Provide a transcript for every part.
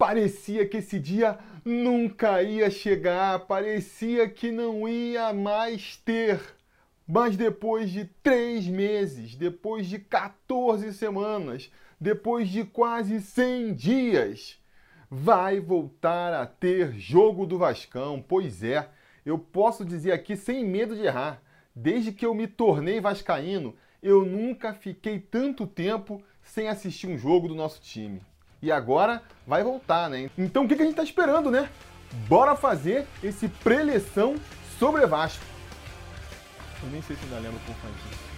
Parecia que esse dia nunca ia chegar, parecia que não ia mais ter. Mas depois de três meses, depois de 14 semanas, depois de quase 100 dias, vai voltar a ter jogo do Vascão. Pois é, eu posso dizer aqui sem medo de errar, desde que eu me tornei vascaíno, eu nunca fiquei tanto tempo sem assistir um jogo do nosso time. E agora vai voltar, né? Então o que a gente está esperando, né? Bora fazer esse preleção sobre Vasco. Eu nem sei se ainda lembro como faz isso.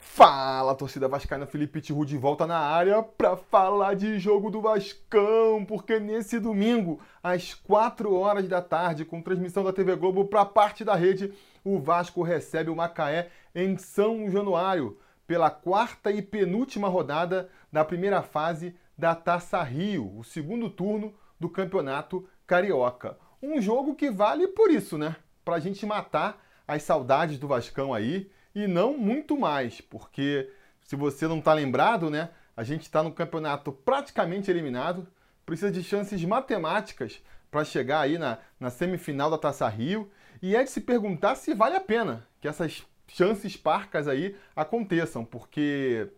Fala, torcida vascaína, Felipe Tiru de volta na área para falar de jogo do Vascão, porque nesse domingo, às 4 horas da tarde, com transmissão da TV Globo para parte da rede, o Vasco recebe o Macaé em São Januário, pela quarta e penúltima rodada da primeira fase da Taça Rio, o segundo turno do Campeonato Carioca. Um jogo que vale por isso, né? Para a gente matar as saudades do Vascão aí e não muito mais, porque se você não está lembrado, né, a gente está no campeonato praticamente eliminado, precisa de chances matemáticas para chegar aí na, na semifinal da Taça Rio, e é de se perguntar se vale a pena que essas chances parcas aí aconteçam, porque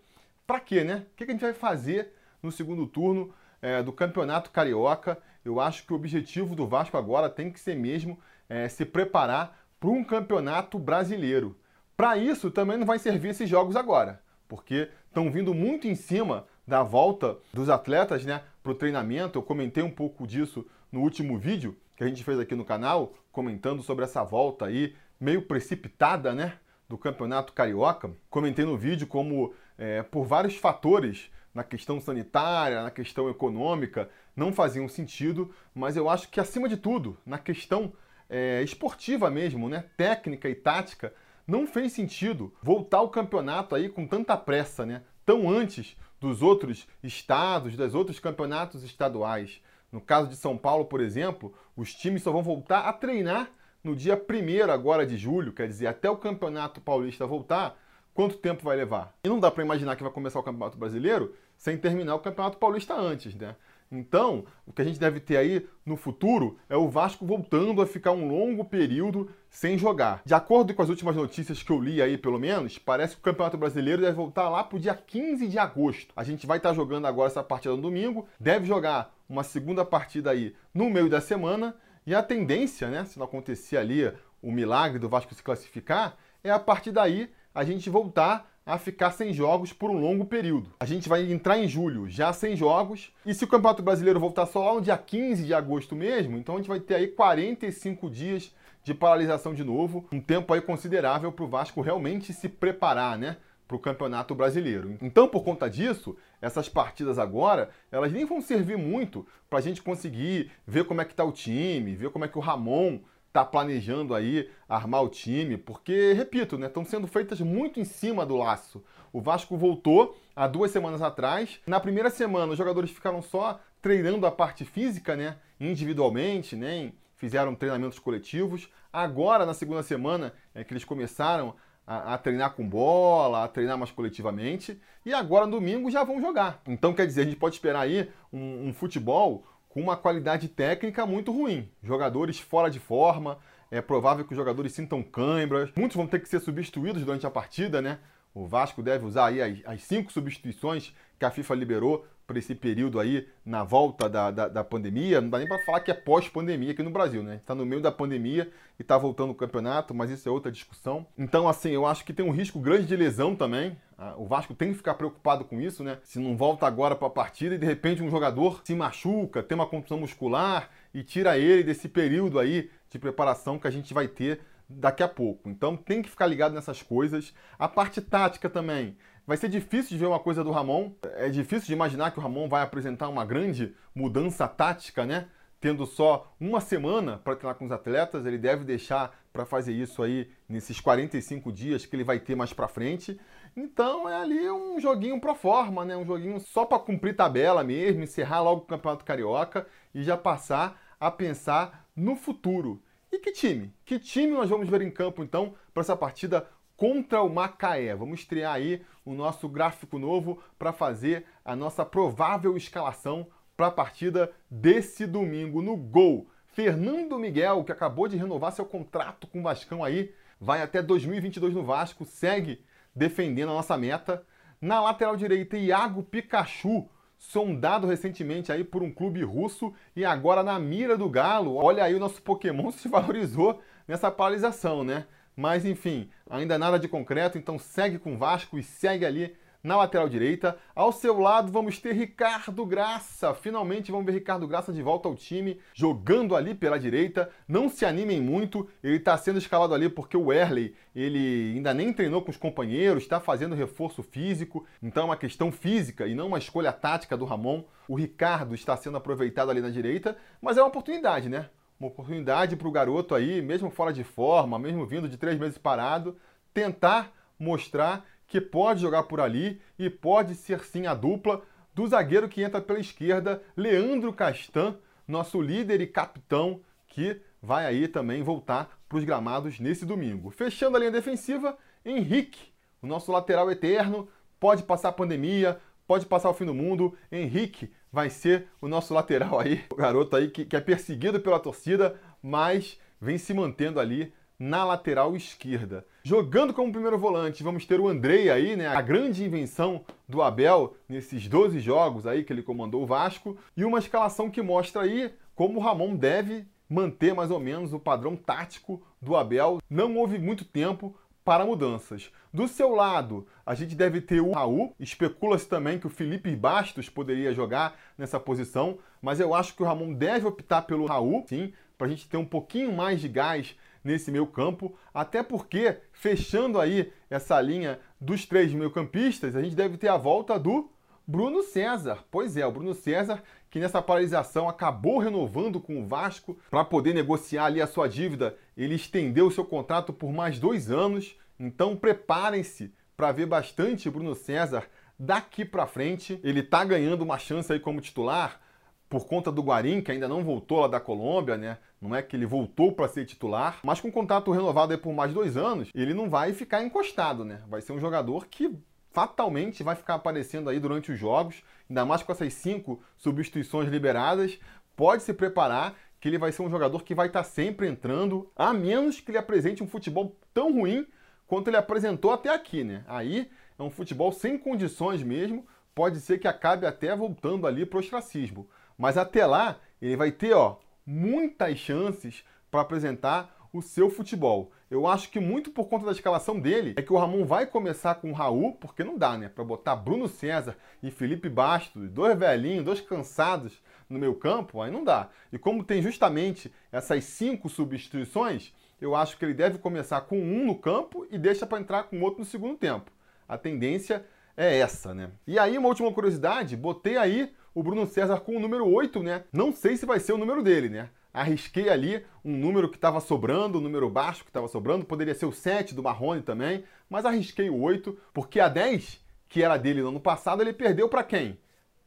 para quê, né? O que a gente vai fazer no segundo turno é, do Campeonato Carioca? Eu acho que o objetivo do Vasco agora tem que ser mesmo é, se preparar para um campeonato brasileiro. Para isso, também não vai servir esses jogos agora, porque estão vindo muito em cima da volta dos atletas né, para o treinamento. Eu comentei um pouco disso no último vídeo que a gente fez aqui no canal, comentando sobre essa volta aí meio precipitada né, do Campeonato Carioca. Comentei no vídeo como, é, por vários fatores, na questão sanitária, na questão econômica, não faziam sentido, mas eu acho que, acima de tudo, na questão é, esportiva mesmo, né, técnica e tática, não fez sentido voltar ao campeonato aí com tanta pressa, né? Tão antes dos outros estados, dos outros campeonatos estaduais. No caso de São Paulo, por exemplo, os times só vão voltar a treinar no dia 1 agora de julho, quer dizer, até o Campeonato Paulista voltar, quanto tempo vai levar? E não dá para imaginar que vai começar o Campeonato Brasileiro sem terminar o Campeonato Paulista antes, né? Então, o que a gente deve ter aí no futuro é o Vasco voltando a ficar um longo período sem jogar. De acordo com as últimas notícias que eu li aí, pelo menos, parece que o Campeonato Brasileiro deve voltar lá pro dia 15 de agosto. A gente vai estar tá jogando agora essa partida no domingo, deve jogar uma segunda partida aí no meio da semana, e a tendência, né, se não acontecer ali o milagre do Vasco se classificar, é a partir daí a gente voltar a ficar sem jogos por um longo período. A gente vai entrar em julho já sem jogos, e se o Campeonato Brasileiro voltar só lá no dia 15 de agosto mesmo, então a gente vai ter aí 45 dias de paralisação de novo, um tempo aí considerável para o Vasco realmente se preparar, né? para o Campeonato Brasileiro. Então, por conta disso, essas partidas agora, elas nem vão servir muito para a gente conseguir ver como é que está o time, ver como é que o Ramon está planejando aí armar o time, porque, repito, né, estão sendo feitas muito em cima do laço. O Vasco voltou há duas semanas atrás. Na primeira semana, os jogadores ficaram só treinando a parte física, né, individualmente, nem né, fizeram treinamentos coletivos. Agora, na segunda semana, é que eles começaram a, a, treinar com bola, a treinar mais coletivamente. E agora, no domingo, já vão jogar. Então, quer dizer, a gente pode esperar aí um, um futebol com uma qualidade técnica muito ruim. Jogadores fora de forma, é provável que os jogadores sintam câimbras, muitos vão ter que ser substituídos durante a partida, né? O Vasco deve usar aí as, as cinco substituições que a FIFA liberou para esse período aí na volta da, da, da pandemia. Não dá nem para falar que é pós-pandemia aqui no Brasil, né? Está no meio da pandemia e está voltando o campeonato, mas isso é outra discussão. Então, assim, eu acho que tem um risco grande de lesão também. Ah, o Vasco tem que ficar preocupado com isso, né? Se não volta agora para a partida e de repente um jogador se machuca, tem uma contusão muscular e tira ele desse período aí de preparação que a gente vai ter daqui a pouco. Então tem que ficar ligado nessas coisas. A parte tática também. Vai ser difícil de ver uma coisa do Ramon. É difícil de imaginar que o Ramon vai apresentar uma grande mudança tática, né? Tendo só uma semana para treinar com os atletas, ele deve deixar para fazer isso aí nesses 45 dias que ele vai ter mais para frente. Então é ali um joguinho pro forma, né? Um joguinho só para cumprir tabela mesmo, encerrar logo o Campeonato Carioca e já passar a pensar no futuro. E que time? Que time nós vamos ver em campo então para essa partida contra o Macaé. Vamos estrear aí o nosso gráfico novo para fazer a nossa provável escalação para a partida desse domingo no gol. Fernando Miguel, que acabou de renovar seu contrato com o Vascão aí, vai até 2022 no Vasco, segue defendendo a nossa meta. Na lateral direita, Iago Pikachu, sondado recentemente aí por um clube russo e agora na mira do Galo. Olha aí, o nosso Pokémon se valorizou nessa paralisação, né? Mas enfim, ainda nada de concreto, então segue com o Vasco e segue ali na lateral direita. Ao seu lado vamos ter Ricardo Graça. Finalmente vamos ver Ricardo Graça de volta ao time, jogando ali pela direita. Não se animem muito, ele está sendo escalado ali porque o Erley, ele ainda nem treinou com os companheiros, está fazendo reforço físico, então é uma questão física e não uma escolha tática do Ramon. O Ricardo está sendo aproveitado ali na direita, mas é uma oportunidade, né? Uma oportunidade para o garoto aí, mesmo fora de forma, mesmo vindo de três meses parado, tentar mostrar que pode jogar por ali e pode ser sim a dupla do zagueiro que entra pela esquerda, Leandro Castan, nosso líder e capitão, que vai aí também voltar para os gramados nesse domingo. Fechando a linha defensiva, Henrique, o nosso lateral eterno, pode passar a pandemia, pode passar o fim do mundo. Henrique vai ser o nosso lateral aí, o garoto aí que, que é perseguido pela torcida, mas vem se mantendo ali na lateral esquerda. Jogando como primeiro volante, vamos ter o Andrei aí, né? A grande invenção do Abel nesses 12 jogos aí que ele comandou o Vasco. E uma escalação que mostra aí como o Ramon deve manter mais ou menos o padrão tático do Abel. Não houve muito tempo para mudanças. Do seu lado, a gente deve ter o Raul. Especula-se também que o Felipe Bastos poderia jogar nessa posição, mas eu acho que o Ramon deve optar pelo Raul, sim, para a gente ter um pouquinho mais de gás nesse meio campo, até porque, fechando aí essa linha dos três meio-campistas, a gente deve ter a volta do Bruno César. Pois é, o Bruno César, que nessa paralisação acabou renovando com o Vasco para poder negociar ali a sua dívida, ele estendeu o seu contrato por mais dois anos. Então preparem-se para ver bastante Bruno César daqui para frente. Ele está ganhando uma chance aí como titular por conta do Guarim, que ainda não voltou lá da Colômbia, né? Não é que ele voltou para ser titular, mas com contrato renovado aí por mais dois anos, ele não vai ficar encostado, né? Vai ser um jogador que fatalmente vai ficar aparecendo aí durante os jogos, ainda mais com essas cinco substituições liberadas. Pode se preparar que ele vai ser um jogador que vai estar tá sempre entrando, a menos que ele apresente um futebol tão ruim quanto ele apresentou até aqui, né? Aí é um futebol sem condições mesmo, pode ser que acabe até voltando ali para o ostracismo. Mas até lá, ele vai ter ó, muitas chances para apresentar o seu futebol. Eu acho que muito por conta da escalação dele é que o Ramon vai começar com o Raul, porque não dá, né? Para botar Bruno César e Felipe Bastos, dois velhinhos, dois cansados no meu campo, aí não dá. E como tem justamente essas cinco substituições, eu acho que ele deve começar com um no campo e deixa para entrar com outro no segundo tempo. A tendência é essa, né? E aí, uma última curiosidade, botei aí o Bruno César com o número 8, né? Não sei se vai ser o número dele, né? Arrisquei ali um número que estava sobrando, um número baixo que estava sobrando, poderia ser o 7 do Marrone também, mas arrisquei o 8, porque a 10, que era dele no ano passado, ele perdeu para quem?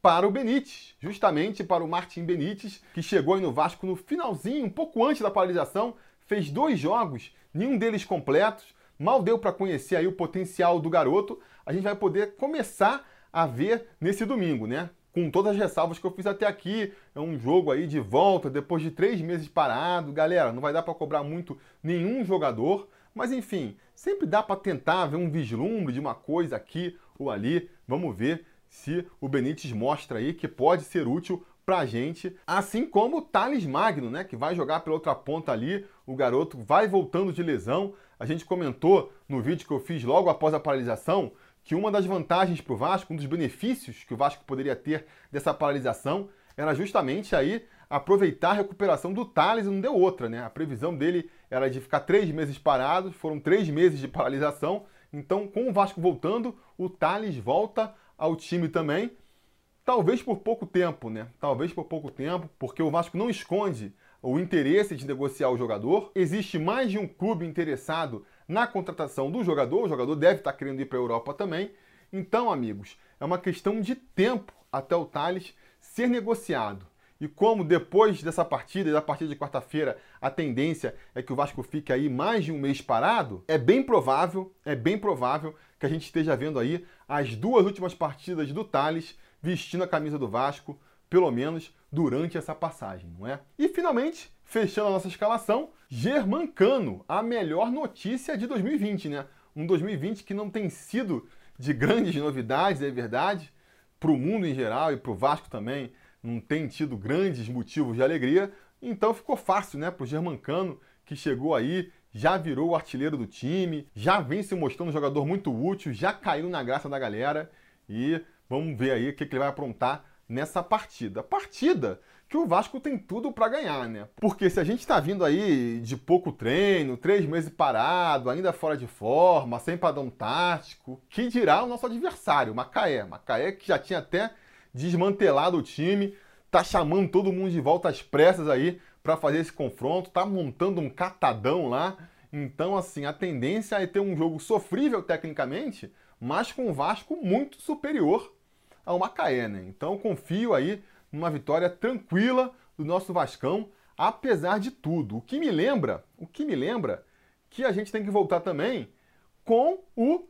Para o Benítez, justamente para o Martin Benítez, que chegou aí no Vasco no finalzinho, um pouco antes da paralisação, fez dois jogos, nenhum deles completos, mal deu para conhecer aí o potencial do garoto. A gente vai poder começar a ver nesse domingo, né? Com todas as ressalvas que eu fiz até aqui. É um jogo aí de volta, depois de três meses parado. Galera, não vai dar para cobrar muito nenhum jogador, mas enfim, sempre dá para tentar ver um vislumbre de uma coisa aqui ou ali. Vamos ver se o Benítez mostra aí que pode ser útil pra gente, assim como o Thales Magno, né, que vai jogar pela outra ponta ali, o garoto vai voltando de lesão. A gente comentou no vídeo que eu fiz logo após a paralisação que uma das vantagens para o Vasco, um dos benefícios que o Vasco poderia ter dessa paralisação, era justamente aí aproveitar a recuperação do Thales e não deu outra, né? A previsão dele era de ficar três meses parado, foram três meses de paralisação. Então, com o Vasco voltando, o Thales volta ao time também. Talvez por pouco tempo, né? Talvez por pouco tempo, porque o Vasco não esconde o interesse de negociar o jogador. Existe mais de um clube interessado na contratação do jogador, o jogador deve estar querendo ir para a Europa também. Então, amigos, é uma questão de tempo até o Thales ser negociado. E como depois dessa partida e da partida de quarta-feira a tendência é que o Vasco fique aí mais de um mês parado, é bem provável, é bem provável que a gente esteja vendo aí as duas últimas partidas do Thales vestindo a camisa do Vasco, pelo menos durante essa passagem, não é? E finalmente, fechando a nossa escalação, Germancano, a melhor notícia de 2020, né? Um 2020 que não tem sido de grandes novidades, é verdade, para o mundo em geral e para o Vasco também não tem tido grandes motivos de alegria, então ficou fácil né, para o Germancano, que chegou aí, já virou o artilheiro do time, já vem se mostrando um jogador muito útil, já caiu na graça da galera e vamos ver aí o que, que ele vai aprontar nessa partida. Partida que o Vasco tem tudo para ganhar, né? Porque se a gente está vindo aí de pouco treino, três meses parado, ainda fora de forma, sem padrão tático, que dirá o nosso adversário, Macaé. Macaé que já tinha até desmantelado o time, tá chamando todo mundo de volta às pressas aí para fazer esse confronto, tá montando um catadão lá. Então, assim, a tendência é ter um jogo sofrível tecnicamente, mas com o Vasco muito superior ao Macaé, né? Então, confio aí numa vitória tranquila do nosso Vascão, apesar de tudo. O que me lembra, o que me lembra que a gente tem que voltar também com o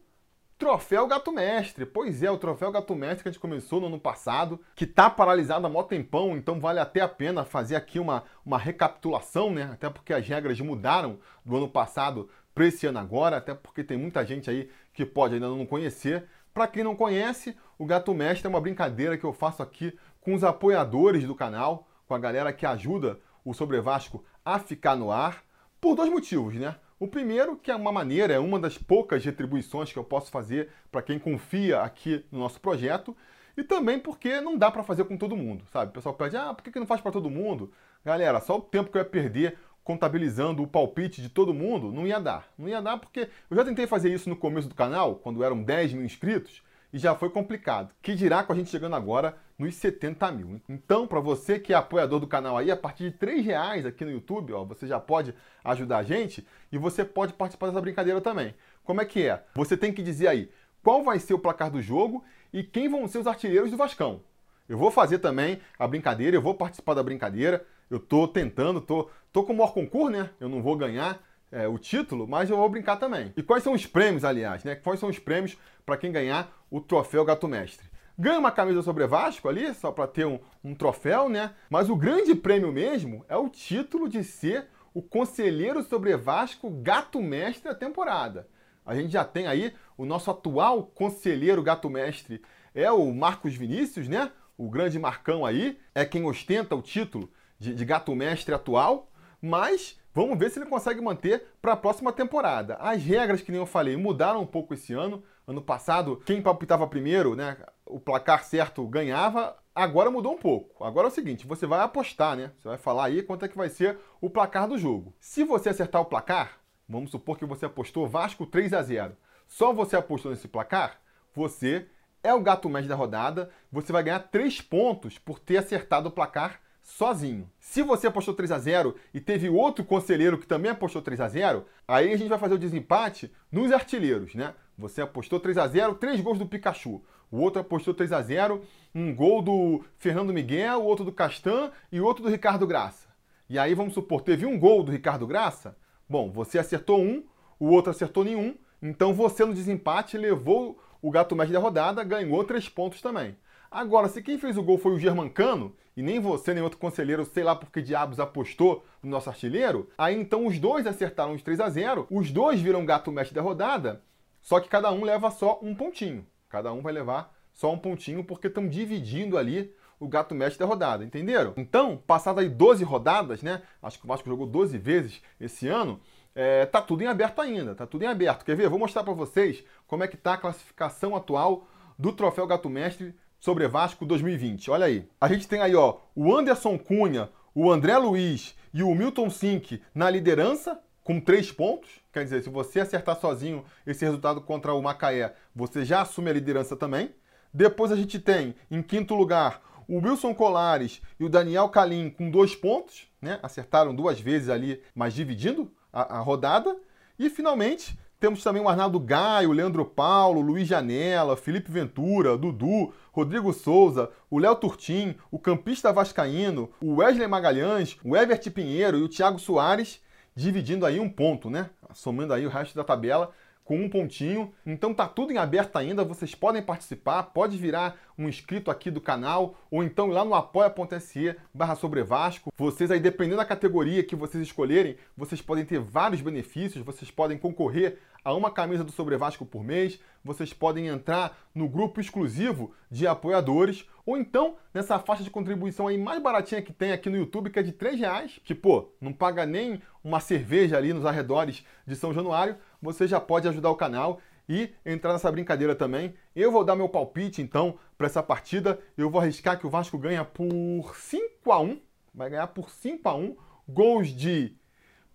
Troféu Gato Mestre. Pois é, o Troféu Gato Mestre que a gente começou no ano passado, que está paralisado há mó tempão, então vale até a pena fazer aqui uma, uma recapitulação, né? Até porque as regras mudaram do ano passado para esse ano agora, até porque tem muita gente aí que pode ainda não conhecer. Para quem não conhece, o Gato Mestre é uma brincadeira que eu faço aqui com os apoiadores do canal, com a galera que ajuda o Sobre Vasco a ficar no ar, por dois motivos, né? O primeiro, que é uma maneira, é uma das poucas retribuições que eu posso fazer para quem confia aqui no nosso projeto, e também porque não dá para fazer com todo mundo, sabe? O pessoal pede, ah, por que não faz para todo mundo? Galera, só o tempo que eu ia perder contabilizando o palpite de todo mundo, não ia dar. Não ia dar porque eu já tentei fazer isso no começo do canal, quando eram 10 mil inscritos, e já foi complicado. Que dirá com a gente chegando agora nos 70 mil. Então, para você que é apoiador do canal aí, a partir de 3 reais aqui no YouTube, ó, você já pode ajudar a gente e você pode participar dessa brincadeira também. Como é que é? Você tem que dizer aí qual vai ser o placar do jogo e quem vão ser os artilheiros do Vascão. Eu vou fazer também a brincadeira, eu vou participar da brincadeira. Eu tô tentando, tô, tô com o maior concurso, né? Eu não vou ganhar é, o título, mas eu vou brincar também. E quais são os prêmios, aliás, né? Quais são os prêmios para quem ganhar o troféu Gato Mestre? Ganha uma camisa sobre Vasco ali, só para ter um, um troféu, né? Mas o grande prêmio mesmo é o título de ser o conselheiro sobre Vasco Gato Mestre da temporada. A gente já tem aí o nosso atual conselheiro Gato Mestre, é o Marcos Vinícius, né? O grande Marcão aí, é quem ostenta o título de, de Gato Mestre atual, mas vamos ver se ele consegue manter para a próxima temporada. As regras, que nem eu falei, mudaram um pouco esse ano. Ano passado, quem palpitava primeiro, né? O placar certo ganhava. Agora mudou um pouco. Agora é o seguinte: você vai apostar, né? Você vai falar aí quanto é que vai ser o placar do jogo. Se você acertar o placar, vamos supor que você apostou Vasco 3 a 0 Só você apostou nesse placar, você é o gato médio da rodada. Você vai ganhar 3 pontos por ter acertado o placar sozinho. Se você apostou 3 a 0 e teve outro conselheiro que também apostou 3 a 0, aí a gente vai fazer o desempate nos artilheiros, né? Você apostou 3 a 0, três gols do Pikachu. O outro apostou 3 a 0, um gol do Fernando Miguel, o outro do Castan e outro do Ricardo Graça. E aí vamos supor, teve um gol do Ricardo Graça? Bom, você acertou um, o outro acertou nenhum, então você no desempate levou o gato médio da rodada, ganhou três pontos também. Agora, se quem fez o gol foi o Germancano, e nem você nem outro conselheiro, sei lá por que diabos apostou no nosso artilheiro, aí então os dois acertaram os 3 a 0 os dois viram gato mestre da rodada, só que cada um leva só um pontinho. Cada um vai levar só um pontinho porque estão dividindo ali o gato mestre da rodada, entenderam? Então, passadas aí 12 rodadas, né? Acho que o Vasco jogou 12 vezes esse ano. É, tá tudo em aberto ainda, tá tudo em aberto. Quer ver? Vou mostrar para vocês como é que tá a classificação atual do Troféu Gato Mestre sobre Vasco 2020. Olha aí. A gente tem aí, ó, o Anderson Cunha, o André Luiz e o Milton Sink na liderança, com três pontos. Quer dizer, se você acertar sozinho esse resultado contra o Macaé, você já assume a liderança também. Depois a gente tem, em quinto lugar, o Wilson Colares e o Daniel Calim com dois pontos, né? Acertaram duas vezes ali, mas dividindo a, a rodada. E finalmente Temos também o Arnaldo Gaio, Leandro Paulo, Luiz Janela, Felipe Ventura, Dudu, Rodrigo Souza, o Léo Turtim, o campista vascaíno, o Wesley Magalhães, o Everett Pinheiro e o Thiago Soares, dividindo aí um ponto, né? Somando aí o resto da tabela com um pontinho. Então tá tudo em aberto ainda, vocês podem participar, pode virar um inscrito aqui do canal, ou então lá no apoia.se barra sobre Vasco. Vocês aí, dependendo da categoria que vocês escolherem, vocês podem ter vários benefícios, vocês podem concorrer a uma camisa do Sobre Vasco por mês, vocês podem entrar no grupo exclusivo de apoiadores, ou então nessa faixa de contribuição aí mais baratinha que tem aqui no YouTube, que é de 3 reais, que pô, não paga nem uma cerveja ali nos arredores de São Januário, você já pode ajudar o canal e entrar nessa brincadeira também. Eu vou dar meu palpite então para essa partida. Eu vou arriscar que o Vasco ganha por 5 a 1, vai ganhar por 5 a 1, gols de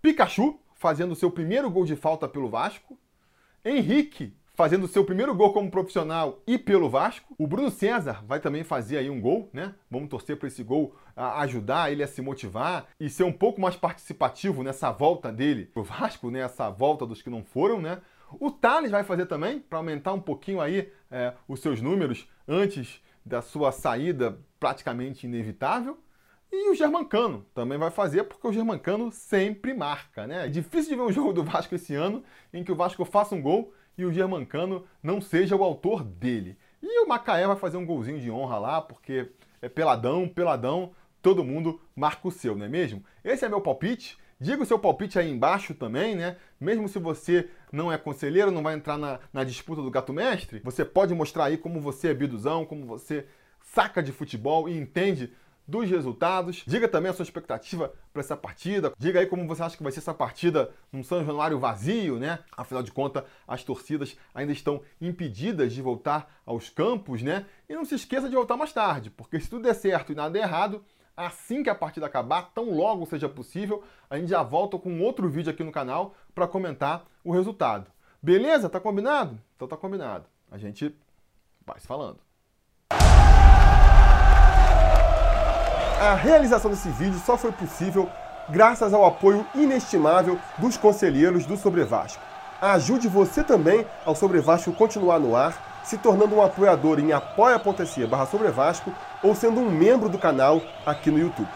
Pikachu fazendo seu primeiro gol de falta pelo Vasco, Henrique fazendo seu primeiro gol como profissional e pelo Vasco. O Bruno César vai também fazer aí um gol, né? Vamos torcer para esse gol ajudar ele a se motivar e ser um pouco mais participativo nessa volta dele pro Vasco, né? Essa volta dos que não foram, né? O Thales vai fazer também para aumentar um pouquinho aí é, os seus números antes da sua saída praticamente inevitável. E o Germancano também vai fazer, porque o Germancano sempre marca, né? É difícil de ver um jogo do Vasco esse ano em que o Vasco faça um gol e o Germancano não seja o autor dele. E o Macaé vai fazer um golzinho de honra lá, porque é peladão, peladão, todo mundo marca o seu, não é mesmo? Esse é meu palpite. Diga o seu palpite aí embaixo também, né? Mesmo se você não é conselheiro, não vai entrar na, na disputa do gato mestre, você pode mostrar aí como você é biduzão, como você saca de futebol e entende dos resultados. Diga também a sua expectativa para essa partida. Diga aí como você acha que vai ser essa partida num São Januário vazio, né? Afinal de contas, as torcidas ainda estão impedidas de voltar aos campos, né? E não se esqueça de voltar mais tarde, porque se tudo der certo e nada der errado, assim que a partida acabar, tão logo seja possível, a gente já volta com outro vídeo aqui no canal para comentar o resultado. Beleza? Tá combinado? Então tá combinado. A gente vai se falando. A realização desse vídeo só foi possível graças ao apoio inestimável dos conselheiros do Sobre Vasco. Ajude você também ao Sobre Vasco continuar no ar, se tornando um apoiador em apoia.se barra ou sendo um membro do canal aqui no YouTube.